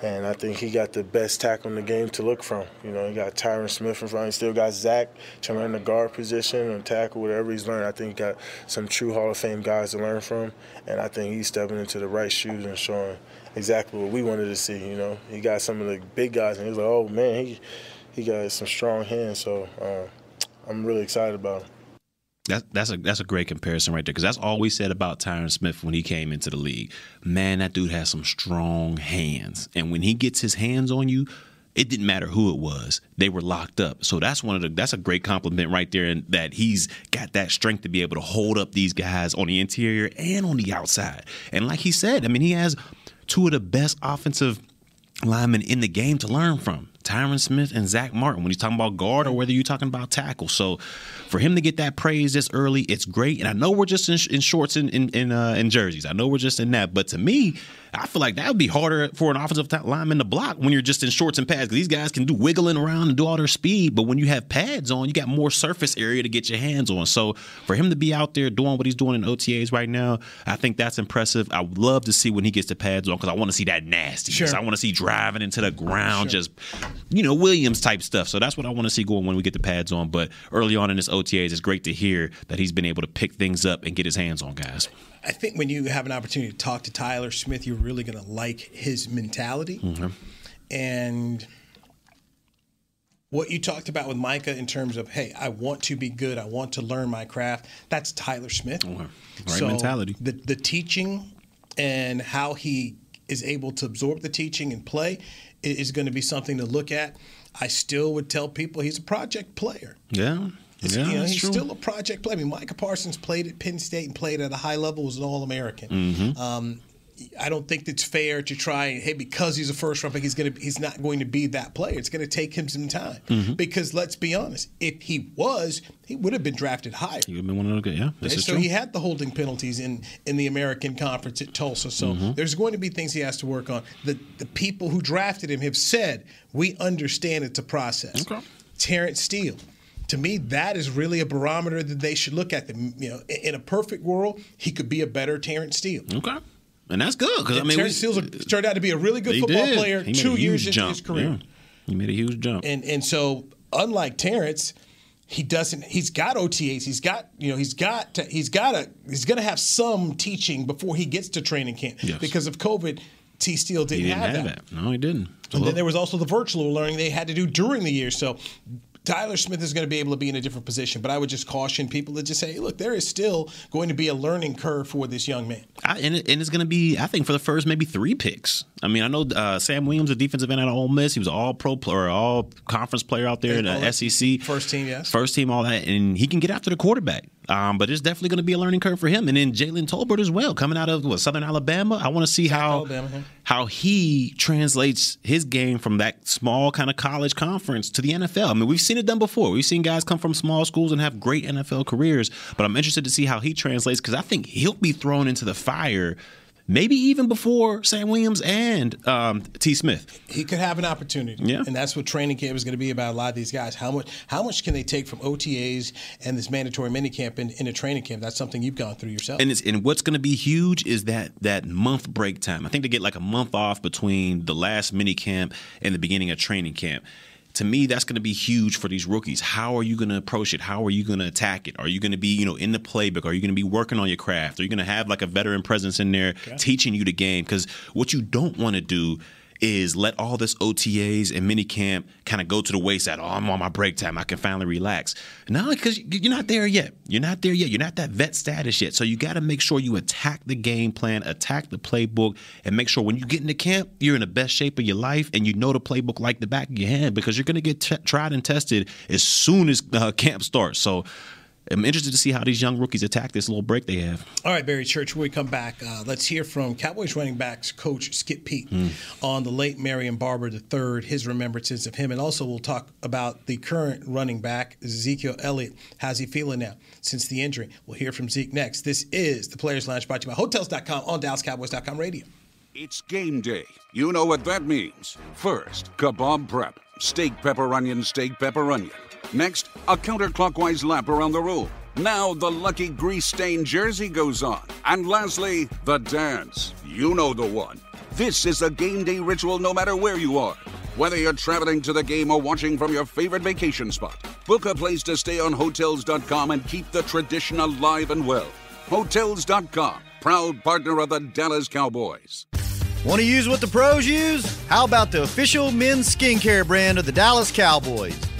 And I think he got the best tackle in the game to look from. You know, he got Tyron Smith in front. He still got Zack to learn the guard position and tackle whatever he's learned. I think he got some true Hall of Fame guys to learn from. And I think he's stepping into the right shoes and showing exactly what we wanted to see. You know, he got some of the big guys, and he was like, "Oh man, he he got some strong hands." So uh, I'm really excited about him. That, that's a that's a great comparison right there because that's all we said about Tyron Smith when he came into the league. Man, that dude has some strong hands, and when he gets his hands on you, it didn't matter who it was; they were locked up. So that's one of the that's a great compliment right there, and that he's got that strength to be able to hold up these guys on the interior and on the outside. And like he said, I mean, he has two of the best offensive linemen in the game to learn from. Tyron Smith and Zack Martin when he's talking about guard or whether you're talking about tackle. So for him to get that praise this early, it's great. And I know we're just in, in shorts and in in, uh, in jerseys. I know we're just in that. But to me, I feel like that would be harder for an offensive lineman to block when you're just in shorts and pads. 'Cause these guys can do wiggling around and do all their speed. But when you have pads on, you got more surface area to get your hands on. So for him to be out there doing what he's doing in OTAs right now, I think that's impressive. I would love to see when he gets the pads on because I want to see that nasty. Sure. I want to see driving into the ground, just you know Williams type stuff. So that's what I want to see going when we get the pads on. But early on in this OTAs, it's great to hear that he's been able to pick things up and get his hands on guys. I think when you have an opportunity to talk to Tyler Smith, you're really going to like his mentality. Mm-hmm. And what you talked about with Micah in terms of, hey, I want to be good, I want to learn my craft. That's Tyler Smith. Right mentality. The the teaching and how he is able to absorb the teaching and play is going to be something to look at. I still would tell people he's a project player. Yeah. Yeah, you know, he's true. still a project player. I mean, Micah Parsons played at Penn State and played at a high level, was an All American. Mhm. Um, I don't think it's fair to try and hey because he's a first round pick he's gonna he's not going to be that player. It's going to take him some time Mhm. because let's be honest, if he was, he would have been drafted higher. He would have been one of the good. Yeah, this is so true. he had the holding penalties in in the American Conference at Tulsa. So Mhm. there's going to be things he has to work on. The the people who drafted him have said we understand it's a process. Okay. Terence Steele. To me, that is really a barometer that they should look at. The, you know, in a perfect world, he could be a better Terence Steele. Okay, and that's good because I mean, Terence Steele turned out to be a really good football did. player two years huge into his career. Yeah. He made a huge jump. And and so unlike Terence, he doesn't. He's got OTAs. He's got you know. He's got. To, he's got a. He's going to have some teaching before he gets to training camp Yes. because of COVID. T Steele didn't, He didn't have, have that. that. No, he didn't. And then there was also the virtual learning they had to do during the year. So Tyler Smith is going to be able to be in a different position. But I would just caution people to just say, look, there is still going to be a learning curve for this young man. I, and, it, and it's going to be, I think, for the first maybe three picks. I mean, I know uh, Sam Williams, the defensive end of Ole Miss, he was all pro player, all conference player out there in the SEC. First team, yes. First team, all that. And he can get after the quarterback. Um, but it's definitely going to be a learning curve for him. And then Jalen Tolbert as well, coming out of what, Southern Alabama. I want to see how Alabama, how he translates his game from that small kind of college conference to the NFL. I mean, we've seen it done before. We've seen guys come from small schools and have great NFL careers, but I'm interested to see how he translates because I think he'll be thrown into the fire. Maybe even before Sam Williams and um, T. Smith. He could have an opportunity, Yeah. and that's what training camp is going to be about. A lot of these guys, how much, how much can they take from OTAs and this mandatory minicamp in, in a training camp? That's something you've gone through yourself. And it's and what's going to be huge is that that month break time. I think they get like a month off between the last mini camp and the beginning of training camp. To me, that's going to be huge for these rookies. How are you going to approach it? How are you going to attack it? Are you going to be, you know, in the playbook? Are you going to be working on your craft? Are you going to have like a veteran presence in there teaching you the game? Because what you don't want to do is let all this OTAs and mini camp kind of go to the wayside. Oh, I'm on my break time. I can finally relax. No, because you're not there yet. You're not there yet. You're not that vet status yet. So you got to make sure you attack the game plan, attack the playbook, and make sure when you get into camp, you're in the best shape of your life and you know the playbook like the back of your hand because you're going to get t- tried and tested as soon as uh, camp starts. So I'm interested to see how these young rookies attack this little break they have. All right, Barry Church, when we come back, uh, let's hear from Cowboys running backs coach Skip Peete on the late Marion Barber III, his remembrances of him. And also, we'll talk about the current running back, Ezekiel Elliott. How's he feeling now since the injury? We'll hear from Zeke next. This is the Players Lounge brought to you by Hotels.com on DallasCowboys.com radio. It's game day. You know what that means. First, kebab prep. Steak, pepper, onion, steak, pepper, onion. Next, a counterclockwise lap around the room. Now the lucky grease stained jersey goes on. And lastly, the dance. You know the one. This is a game day ritual no matter where you are. Whether you're traveling to the game or watching from your favorite vacation spot, book a place to stay on Hotels.com and keep the tradition alive and well. Hotels.com, proud partner of the Dallas Cowboys. Want to use what the pros use? How about the official men's skincare brand of the Dallas Cowboys?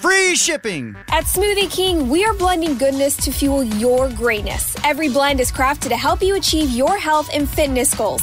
free shipping. At Smoothie King, we are blending goodness to fuel your greatness. Every blend is crafted to help you achieve your health and fitness goals.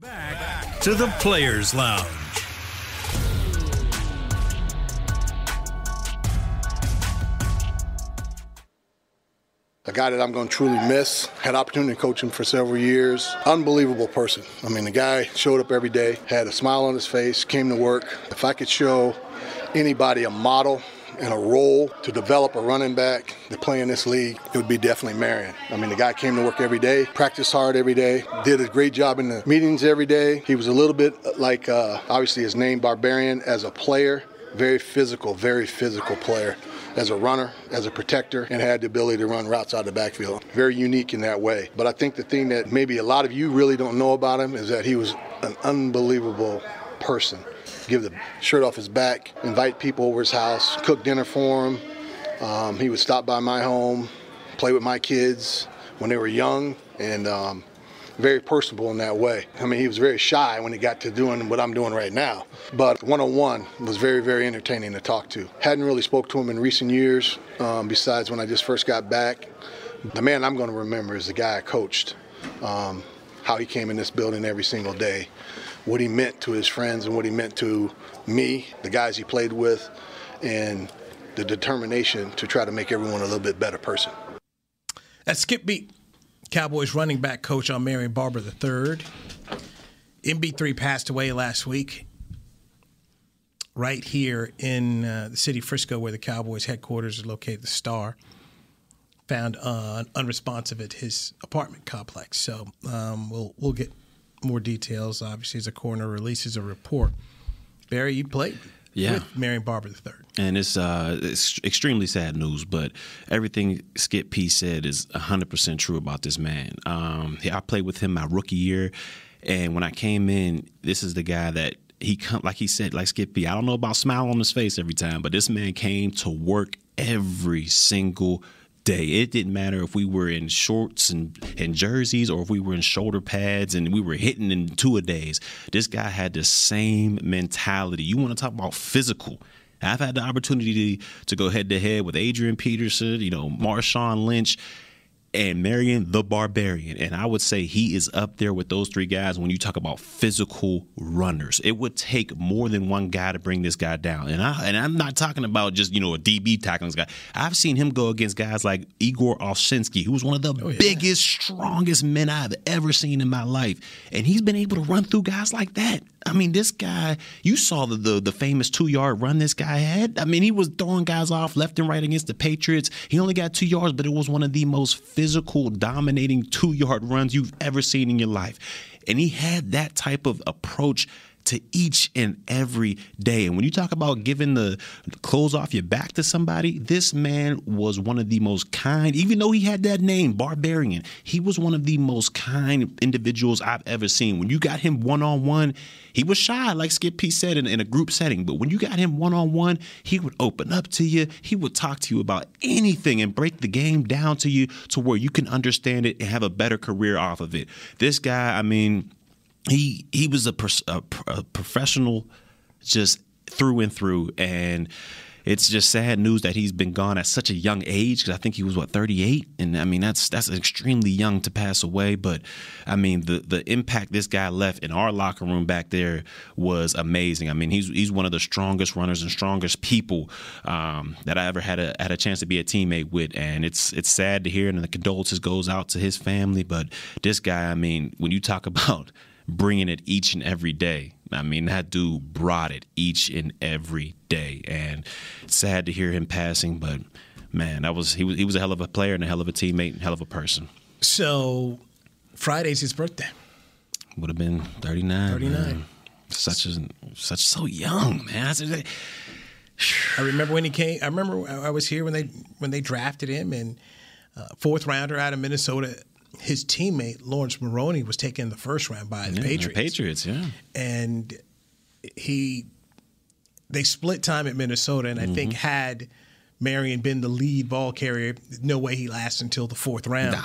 Back to the Players Lounge. a guy that I'm going to truly miss. Had opportunity to coach him for several years. Unbelievable person. I mean, the guy showed up every day, had a smile on his face, came to work. If I could show anybody a model and a role to develop a running back to play in this league, it would be definitely Marion. I mean, the guy came to work every day, practiced hard every day, did a great job in the meetings every day. He was a little bit like, uh, obviously, his name Barbarian as a player. Very physical, very physical player as a runner, as a protector, and had the ability to run routes out of the backfield. Very unique in that way. But I think the thing that maybe a lot of you really don't know about him is that he was an unbelievable person. Give the shirt off his back, invite people over his house, cook dinner for him. Um, he would stop by my home, play with my kids when they were young, and um, very personable in that way. I mean, he was very shy when he got to doing what I'm doing right now. But one-on-one was very, very entertaining to talk to. Hadn't really spoke to him in recent years, um, besides when I just first got back. The man I'm going to remember is the guy I coached. Um, how he came in this building every single day, what he meant to his friends and what he meant to me, the guys he played with, and the determination to try to make everyone a little bit better person. That's Skip Peete, Cowboys running back coach on Marion Barber III. MB3 passed away last week right here in uh, the city of Frisco, where the Cowboys headquarters is located, the Star found uh, unresponsive at his apartment complex. So um, we'll we'll get more details. Obviously, as a coroner releases a report. Barry, you played Yeah. with Marion Barber III. and it's uh it's extremely sad news but everything Skip Peete said is 100% true about this man um i played with him my rookie year and when i came in this is the guy that he come like he said like Skip Peete i don't know about smile on his face every time but this man came to work every single day. It didn't matter if we were in shorts and, and jerseys or if we were in shoulder pads and we were hitting in two a days. This guy had the same mentality. You want to talk about physical. I've had the opportunity to, to go head to head with Adrian Peterson, you know, Marshawn Lynch, and Marion the Barbarian. And I would say he is up there with those three guys when you talk about physical runners. It would take more than one guy to bring this guy down. And I and I'm not talking about just, you know, a DB tackling this guy. I've seen him go against guys like Igor Olshansky, who's one of the oh, biggest, strongest men I've ever seen in my life. And he's been able to run through guys like that. I mean, this guy, you saw the the, the famous two yard run this guy had. I mean, he was throwing guys off left and right against the Patriots. He only got two yards, but it was one of the most physical, dominating two yard runs you've ever seen in your life. And he had that type of approach to each and every day. And when you talk about giving the clothes off your back to somebody, this man was one of the most kind, even though he had that name, Barbarian, he was one of the most kind individuals I've ever seen. When you got him one on one, he was shy, like Skip Peete said, in, in a group setting. But when you got him one on one, he would open up to you. He would talk to you about anything and break the game down to you to where you can understand it and have a better career off of it. This guy, I mean, he he was a, pers- a, a professional just through and through. And it's just sad news that he's been gone at such a young age because I think he was what 38 and I mean that's that's extremely young to pass away. But I mean the the impact this guy left in our locker room back there was amazing. I mean he's he's one of the strongest runners and strongest people um, that I ever had a had a chance to be a teammate with. And it's it's sad to hear and the condolences goes out to his family. But this guy I mean when you talk about bringing it each and every day. I mean, that dude brought it each and every day, and sad to hear him passing. But man, that was he was he was a hell of a player and a hell of a teammate and hell of a person. So Friday's his birthday. Would have been thirty nine. 39. Such as such so young man. I remember when he came. I remember I was here when they when they drafted him and uh, fourth rounder out of Minnesota. His teammate Laurence Maroney was taken in the first round by the Yeah, the Patriots. Patriots, yeah. and he they split time at Minnesota, and I think mm-hmm. had Marion been the lead ball carrier, no way he lasts until the fourth round.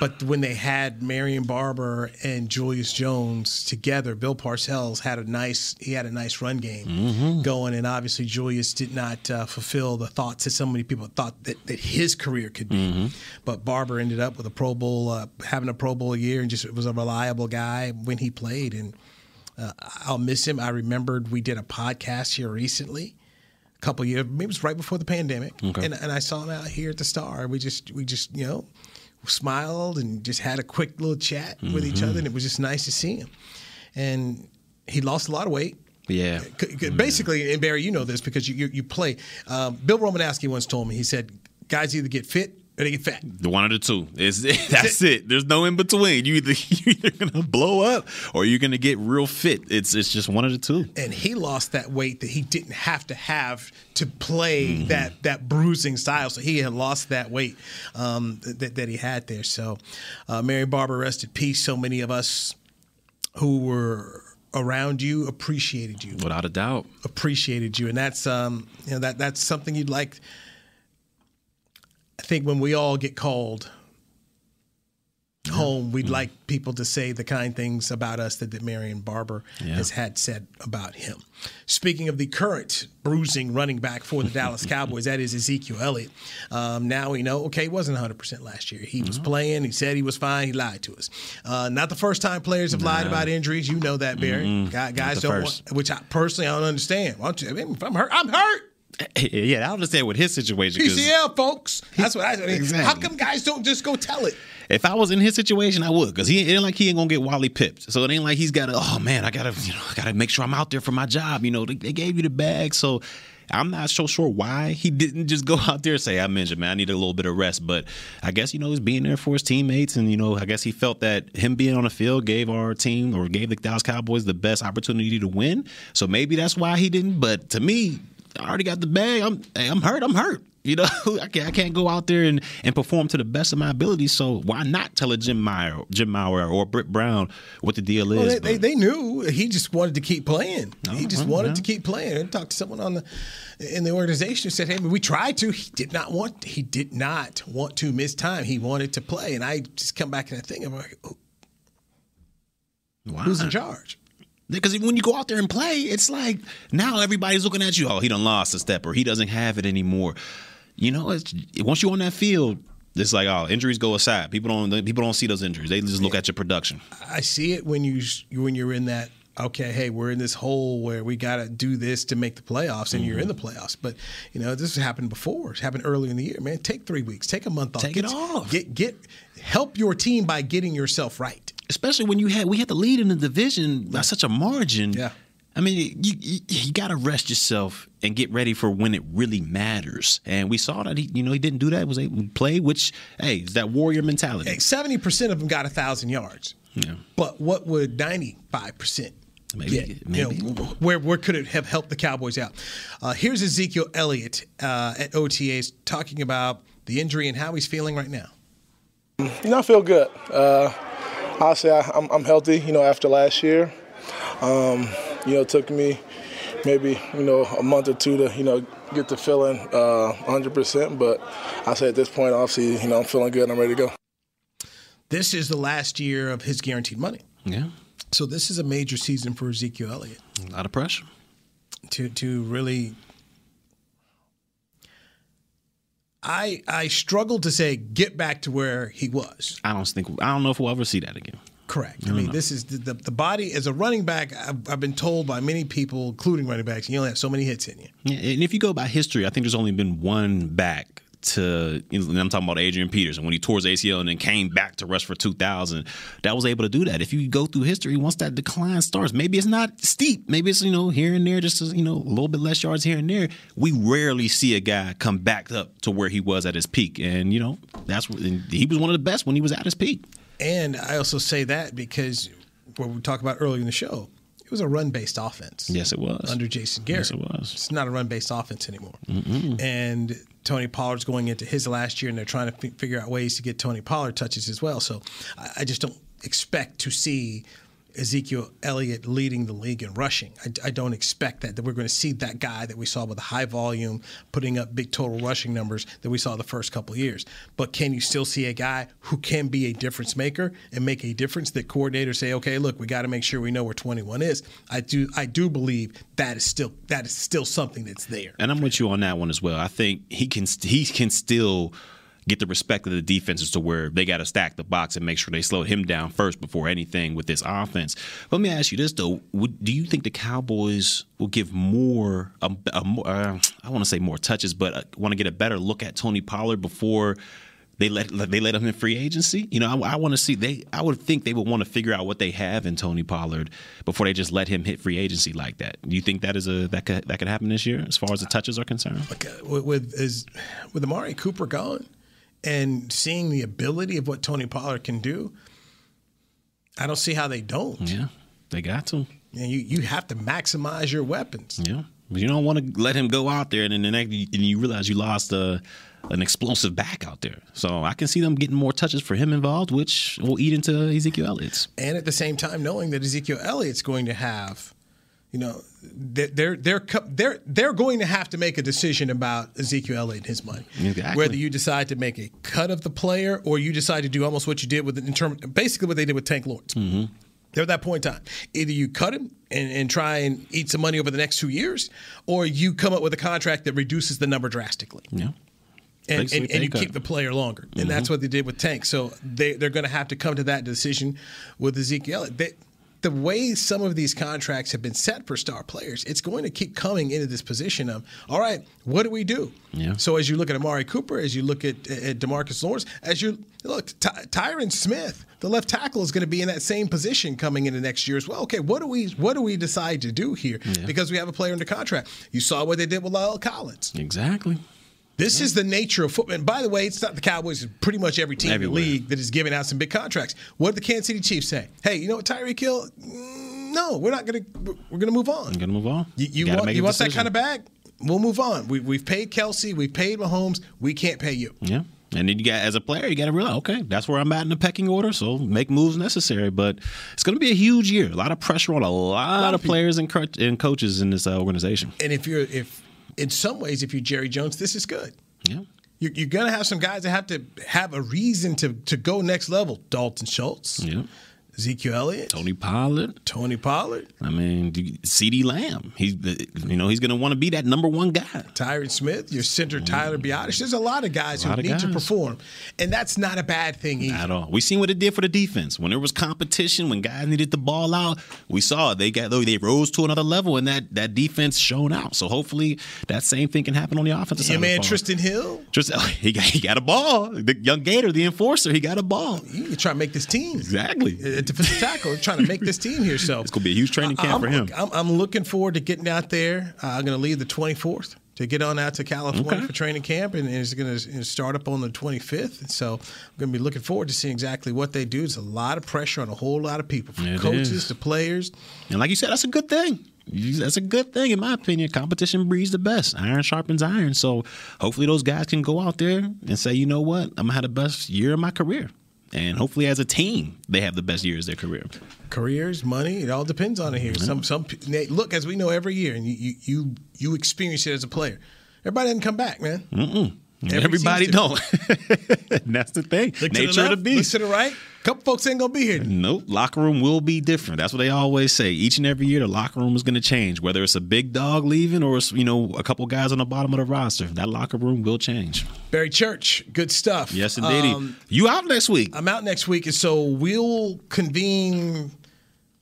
But when they had Marion Barber and Julius Jones together, Bill Parcells had a nice he had a nice run game going, and obviously Julius did not uh, fulfill the thoughts that so many people thought that, that his career could be. But Barber ended up with a Pro Bowl, uh, having a Pro Bowl year, and just was a reliable guy when he played, and. Uh, I'll miss him. I remembered we did a podcast here recently, couple years, maybe it was right before the pandemic, Okay. and, and I saw him out here at the Star. We just we just you know smiled and just had a quick little chat with each Mhm. other, and it was just nice to see him. And he lost a lot of weight. Yeah. Basically, and Barry, you know this because you you, you play. Um, Bill Romanowski once told me he said, "Guys either get fit or they get fat." The one of the two. It's, that's it. There's no in between. You either you either gonna blow up or you're gonna get real fit. It's it's just one of the two. and he lost that weight that he didn't have to have to play Mm-hmm. that that bruising style. So he had lost that weight um, that, that he had there. So uh, Mary Barber, rest in peace. So many of us who were around you appreciated you without a doubt appreciated you and that's um you know that that's something you'd like i think when we all get called home we'd Mm-hmm. like people to say the kind things about us that, that marion barber Yeah. has had said about him speaking of the current bruising running back for the dallas cowboys that is ezekiel elliott um, now we know okay he wasn't 100% last year he Mm-hmm. was playing he said he was fine he lied to us uh, not the first time players have lied about injuries you know that barry. Guy- guys don't want which I personally I don't understand. Why don't you? If I'm hurt, I'm hurt. yeah, I understand with his situation. 'cause PCL, folks. That's what I mean. Exactly. How come guys don't just go tell it? If I was in his situation, I would, because he it ain't like he ain't gonna get Wally pipped. So it ain't like he's got to. Oh man, I gotta, you know, I gotta make sure I'm out there for my job. You know, they, they gave you the bag, so I'm not so sure why he didn't just go out there and say, "I mentioned, man, I need a little bit of rest." But I guess you know he's being there for his teammates, and you know, I guess he felt that him being on the field gave our team or gave the Dallas Cowboys the best opportunity to win. So maybe that's why he didn't. But to me, I already got the bag. I'm, hey, I'm hurt. I'm hurt. You know, I can't, I can't go out there and, and perform to the best of my ability. So why not tell a Jim Meyer, Jim Maurer, or Britt Brown what the deal Well, is? they, they, they knew he just wanted to keep playing. he oh, just well, wanted yeah. to keep playing. I talked to someone on the in the organization who said, "Hey, we tried to. He did not want. He did not want to miss time. He wanted to play." And I just come back and I think, I'm like, "Oh, who's in charge? Because when you go out there and play, it's like now everybody's looking at you. Oh, he done lost a step, or he doesn't have it anymore. You know, it's, once you're on that field, it's like oh, injuries go aside. People don't people don't see those injuries. They just look at your production. I see it when you when you're in that. Okay, hey, we're in this hole where we got to do this to make the playoffs, and you're in the Mm-hmm. playoffs. But you know, this has happened before. It's happened earlier in the year, man. Take three weeks, take a month off, Take get, it off. Get get help your team by getting yourself right. Especially when you had we had the lead in the division by such a margin. Yeah. I mean, you you, you got to rest yourself and get ready for when it really matters. And we saw that he, you know, he didn't do that. Was able to play, which hey, is that warrior mentality. Seventy percent of them got a thousand yards. Yeah. But what would ninety five percent? Maybe- get? maybe. You know, where where could it have helped the Cowboys out? Uh, here's Ezekiel Elliott uh, at OTAs talking about the injury and how he's feeling right now. You know, I feel good. Uh, I'll say I, I'm, I'm healthy. You know, after last year, um, you know, it took me maybe you know a month or two to you know get the feeling uh, 100%. But I say at this point, obviously, you know, I'm feeling good. and I'm ready to go. This is the last year of his guaranteed money. Yeah. So this is a major season for Ezekiel Elliott A lot of pressure. to to really. I I struggle to say get back to where he was. I don't think I don't know if we'll ever see that again. Correct. I don't mean, know. this is the, the, the body as a running back. I've, I've been told by many people, including running backs, you only have so many hits in you. Yeah, and if you go by history, I think there's only been one back to. And I'm talking about Adrian Peterson when he tore his ACL and then came back to rush for 2,000. That was able to do that. If you go through history, once that decline starts, maybe it's not steep. Maybe it's you know here and there, just you know a little bit less yards here and there. We rarely see a guy come back up to where he was at his peak, and you know that's he was one of the best when he was at his peak. And I also say that because what we talked about earlier in the show, it was a run based offense. Yes, it was under Jason Garrett. Yes, it was. It's not a run based offense anymore. Mm-mm. And Tony Pollard's going into his last year, and they're trying to fi- figure out ways to get Tony Pollard touches as well. So I, I just don't expect to see Ezekiel Elliott leading the league in rushing. I, I don't expect that that we're going to see that guy that we saw with a high volume, putting up big total rushing numbers that we saw the first couple years. But can you still see a guy who can be a difference maker and make a difference? That coordinators say, okay, look, we got to make sure we know where 21 is. I do, I do believe that is still that is still something that's there. And I'm with you on that one as well. I think he can he can still get the respect of the defenses to where they got to stack the box and make sure they slow him down first before anything with this offense. Let me ask you this though: Would, Do you think the Cowboys will give more? A, a more uh, I want to say more touches, but uh, want to get a better look at Tony Pollard before? They let they let him in free agency. You know, I, I want to see they. I would think they would want to figure out what they have in Tony Pollard before they just let him hit free agency like that. Do you think that is a that could that could happen this year as far as the touches are concerned? with, with is with Amari Cooper gone and seeing the ability of what Tony Pollard can do, I don't see how they don't. Yeah, they got to. And you you have to maximize your weapons. Yeah, but you don't want to let him go out there and then the next and you realize you lost a an explosive back out there. So I can see them getting more touches for him involved, which will eat into Ezekiel Elliott's. And at the same time, knowing that Ezekiel Elliott's going to have, you know, they're they're they're they're going to have to make a decision about Ezekiel Elliott and his money. Exactly. Whether you decide to make a cut of the player or you decide to do almost what you did with in term, basically what they did with Tank Lawrence. Mm-hmm. They're at that point in time. Either you cut him and, and try and eat some money over the next two years, or you come up with a contract that reduces the number drastically. Yeah. And, and, and you keep the player longer. And Mhm. that's what they did with Tank. So they, they're going to have to come to that decision with Ezekiel. They, the way some of these contracts have been set for star players, it's going to keep coming into this position of, all right, what do we do? Yeah. So as you look at Amari Cooper, as you look at, at DeMarcus Lawrence, as you look, Ty, Tyron Smith, the left tackle is going to be in that same position coming into next year as well. Okay, what do we what do we decide to do here? Yeah. Because we have a player under contract. You saw what they did with La'el Collins. Exactly. This is the nature of football. And by the way, it's not the Cowboys. It's pretty much every team Everywhere. in the league that is giving out some big contracts. What did the Kansas City Chiefs say? Hey, you know what, Tyreek Hill? Mm, No, we're not going to. We're going to move on. I'm gonna move on. You, you Gotta want you want that kind of bag? We'll move on. We, we've paid Kelce. We've paid Mahomes. We can't pay you. Yeah. And then you got, as a player, you got to realize, okay, that's where I'm at in the pecking order. So make moves necessary. But it's going to be a huge year. A lot of pressure on a lot, of people. players and, co- and coaches in this uh, organization. And if you're if in some ways, if you're Jerry Jones, this is good. Yeah. You're, you're going to have some guys that have to have a reason to to go next level. Dalton Schultz, Yeah. Ezekiel Elliott, Tony Pollard. Tony Pollard, I mean, CeeDee Lamb. He's, you know, he's going to want to be that number one guy. Tyron Smith, your center Tyler mm. Biadasz. There's a lot of guys lot who of need to perform, and that's not a bad thing either. At all. We seen what it did for the defense. When there was competition, when guys needed the ball out, we saw. They got they rose to another level, and that that defense showed out. So hopefully that same thing can happen on the offensive side. Your man. Trysten Hill, Trysten, he got he got a ball. The young Gator, the enforcer, he got a ball. you try to make this team. Exactly. Defensive tackle trying to make this team here. So It's gonna be a huge training camp I'm, for him. I'm, I'm looking forward to getting out there. Uh, I'm going to leave the 24th to get on out to California Okay. for training camp, and it's going to start up on the 25th. So I'm going to be looking forward to seeing exactly what they do. It's a lot of pressure on a whole lot of people, from It coaches is. to players. And like you said, that's a good thing. That's a good thing, in my opinion. Competition breeds the best. Iron sharpens iron. So hopefully those guys can go out there and say, you know what, I'm gonna have the best year of my career. And hopefully, as a team, they have the best years of their career. careers, money. It all depends on it here. Some some look as we know every year, and you you you, experience it as a player. Everybody doesn't come back, man. Mm-mm. Every Everybody don't. that's the thing. Look Nature the of the beast. Look to the right. Couple folks ain't gonna be here. Nope. Locker room will be different. That's what they always say. Each and every year, the locker room is to change. Whether it's a big dog leaving or it's, you know a couple guys on the bottom of the roster, that locker room will change. Barry Church, good stuff. Yes, indeed. Um, you out next week? I'm out next week, and so we'll convene.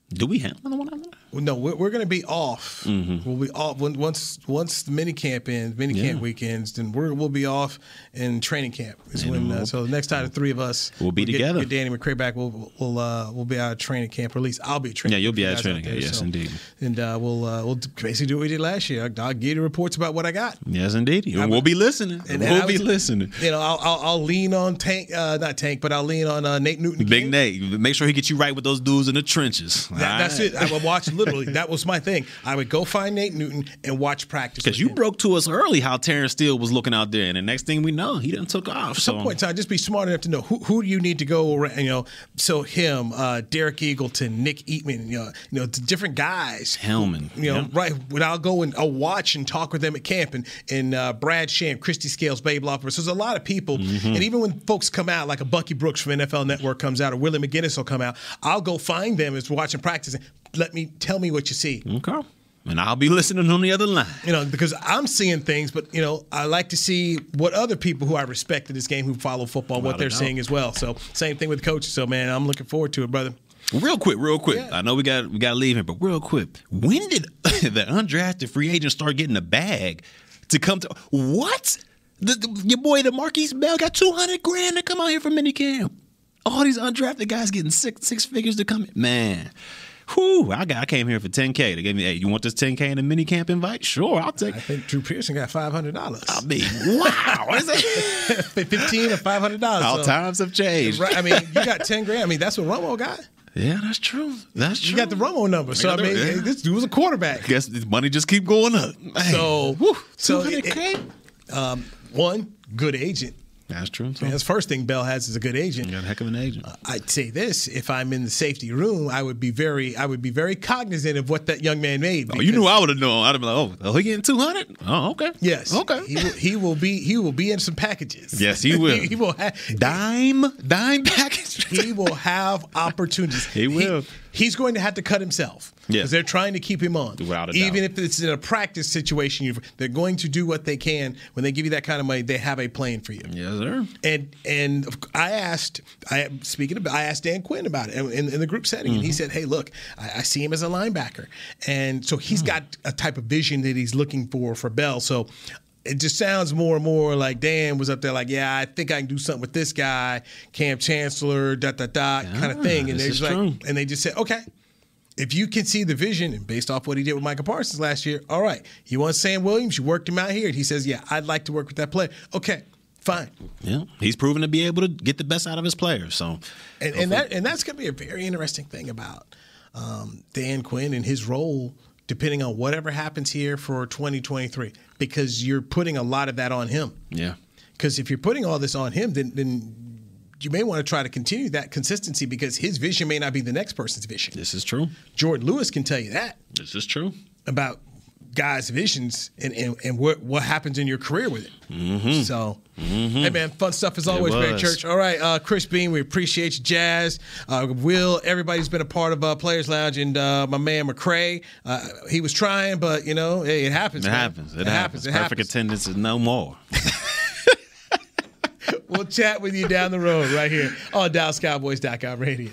Do we have another one? Well, no, we're, we're going to be off. Mhm. We'll be off when, once once the mini camp ends, mini camp Yeah. weekends. Then we're, we'll be off in training camp. Is when uh, so the next time the three of us We'll be get- together. Get, Danny McCray back. We'll we'll uh, we'll be out of training camp, or at least I'll be training. Yeah, you'll be for at training camp. Yes, so- indeed. And uh, we'll uh, we'll basically do what we did last year. I'll, I'll give you reports about what I got. Yes, indeed. And we'll be listening. And we'll I be listening. You know, I'll, I'll, I'll lean on Tank, uh, not Tank, but I'll lean on uh, Nate Newton. Big Nate, make sure he gets you right with those dudes in the trenches. That, that's it. I would watch literally. That was my thing. I would go find Nate Newton and watch practice. Because you broke to us early how Terence Steele was looking out there, and the next thing we know, he done took off. At some so. point in time, just be smart enough to know who, who do you need to go around. You know, so him, uh, Derek Eagleton, Nick Eatman, you know, you know, different guys. Helman, You know, yeah. right. When I'll go and I'll watch and talk with them at camp, and and uh, Brad Sham, Kristi Scales, Babe Loffer. So there's a lot of people, Mm-hmm. and even when folks come out, like a Bucky Brooks from NFL Network comes out, or Willie McGinest will come out, I'll go find them as watching practice. And let me tell me what you see. Okay. And I'll be listening on the other line. You know, because I'm seeing things, but you know, I like to see what other people who I respect in this game who follow football, what Without a they're seeing as well. So same thing with coaches. So man, I'm looking forward to it, brother. Real quick, real quick. I know we got we got to leave here, but real quick. When did the undrafted free agents start getting a bag to come to what? The, the- your boy, the Markquese Bell, got two hundred grand to come out here for minicamp. All these undrafted guys getting six six figures to come. in. Man, whew! I got I came here for ten k. They gave me, hey, you want this ten k in a mini camp invite? Sure, I'll take. It. I think Drew Pearson got five hundred dollars. I mean, wow! What is it? Fifteen or five hundred dollars. All times have changed. Right. I mean, you got ten grand. I mean, that's what Romo got. Yeah, that's true. That's true. You got the Romo number. So I mean, yeah. this dude was a quarterback. Guess this money just keep going up. Man. So, Whew, so 200K? it- um, one good agent. That's true. Man, that's the first thing Bell has is a good agent. You got a heck of an agent. Uh, I'd say this: if I'm in the safety room, I would be very, I would be very cognizant of what that young man made. Oh, you knew I would have known. I'd have been like, oh, oh, he getting two hundred? Oh, okay. Yes. Okay. He will, he will be. He will be in some packages. Yes, he will. he, will have dime dime package. he will have opportunities. He will. He's going to have to cut himself Yeah. because they're trying to keep him on. Without Even doubt. if it's in a practice situation, they're going to do what they can. When they give you that kind of money, they have a plan for you. Yes, sir. And and I asked, I speaking of, I asked Dan Quinn about it in, in, the group setting, and he Mm-hmm. said, "Hey, look, I, I see him as a linebacker, and so he's Hmm. got a type of vision that he's looking for for Bell." So. It just sounds more and more like Dan was up there, like, yeah, I think I can do something with this guy, Kam Chancellor, da da da, kind of thing. And they just like, true. and they just said, okay, if you can see the vision, and based off what he did with Michael Parsons last year, all right, you want Sam Williams, you worked him out here, and he says, yeah, I'd like to work with that player. Okay, fine. Yeah, he's proven to be able to get the best out of his players. So, And, and that and that's going to be a very interesting thing about um, Dan Quinn and his role, depending on whatever happens here for 2023, because you're putting a lot of that on him. yeah, Because if you're putting all this on him, then then you may want to try to continue that consistency because his vision may not be the next person's vision. this is true. Jourdan Lewis can tell you that This is true. about guys' visions and, and, and what, what happens in your career with it. Mm-hmm. So, hey, man, fun stuff as always, Barry. Church. All right, uh, Chris Bean, we appreciate you, Jazz. Uh, Will, everybody's been a part of uh, Players Lounge, and uh, my man McCray, uh, he was trying, but, you know, hey, it happens. It man. happens. It, happens. It Perfect happens. attendance is no more. We'll chat with you down the road right here on DallasCowboys.com radio.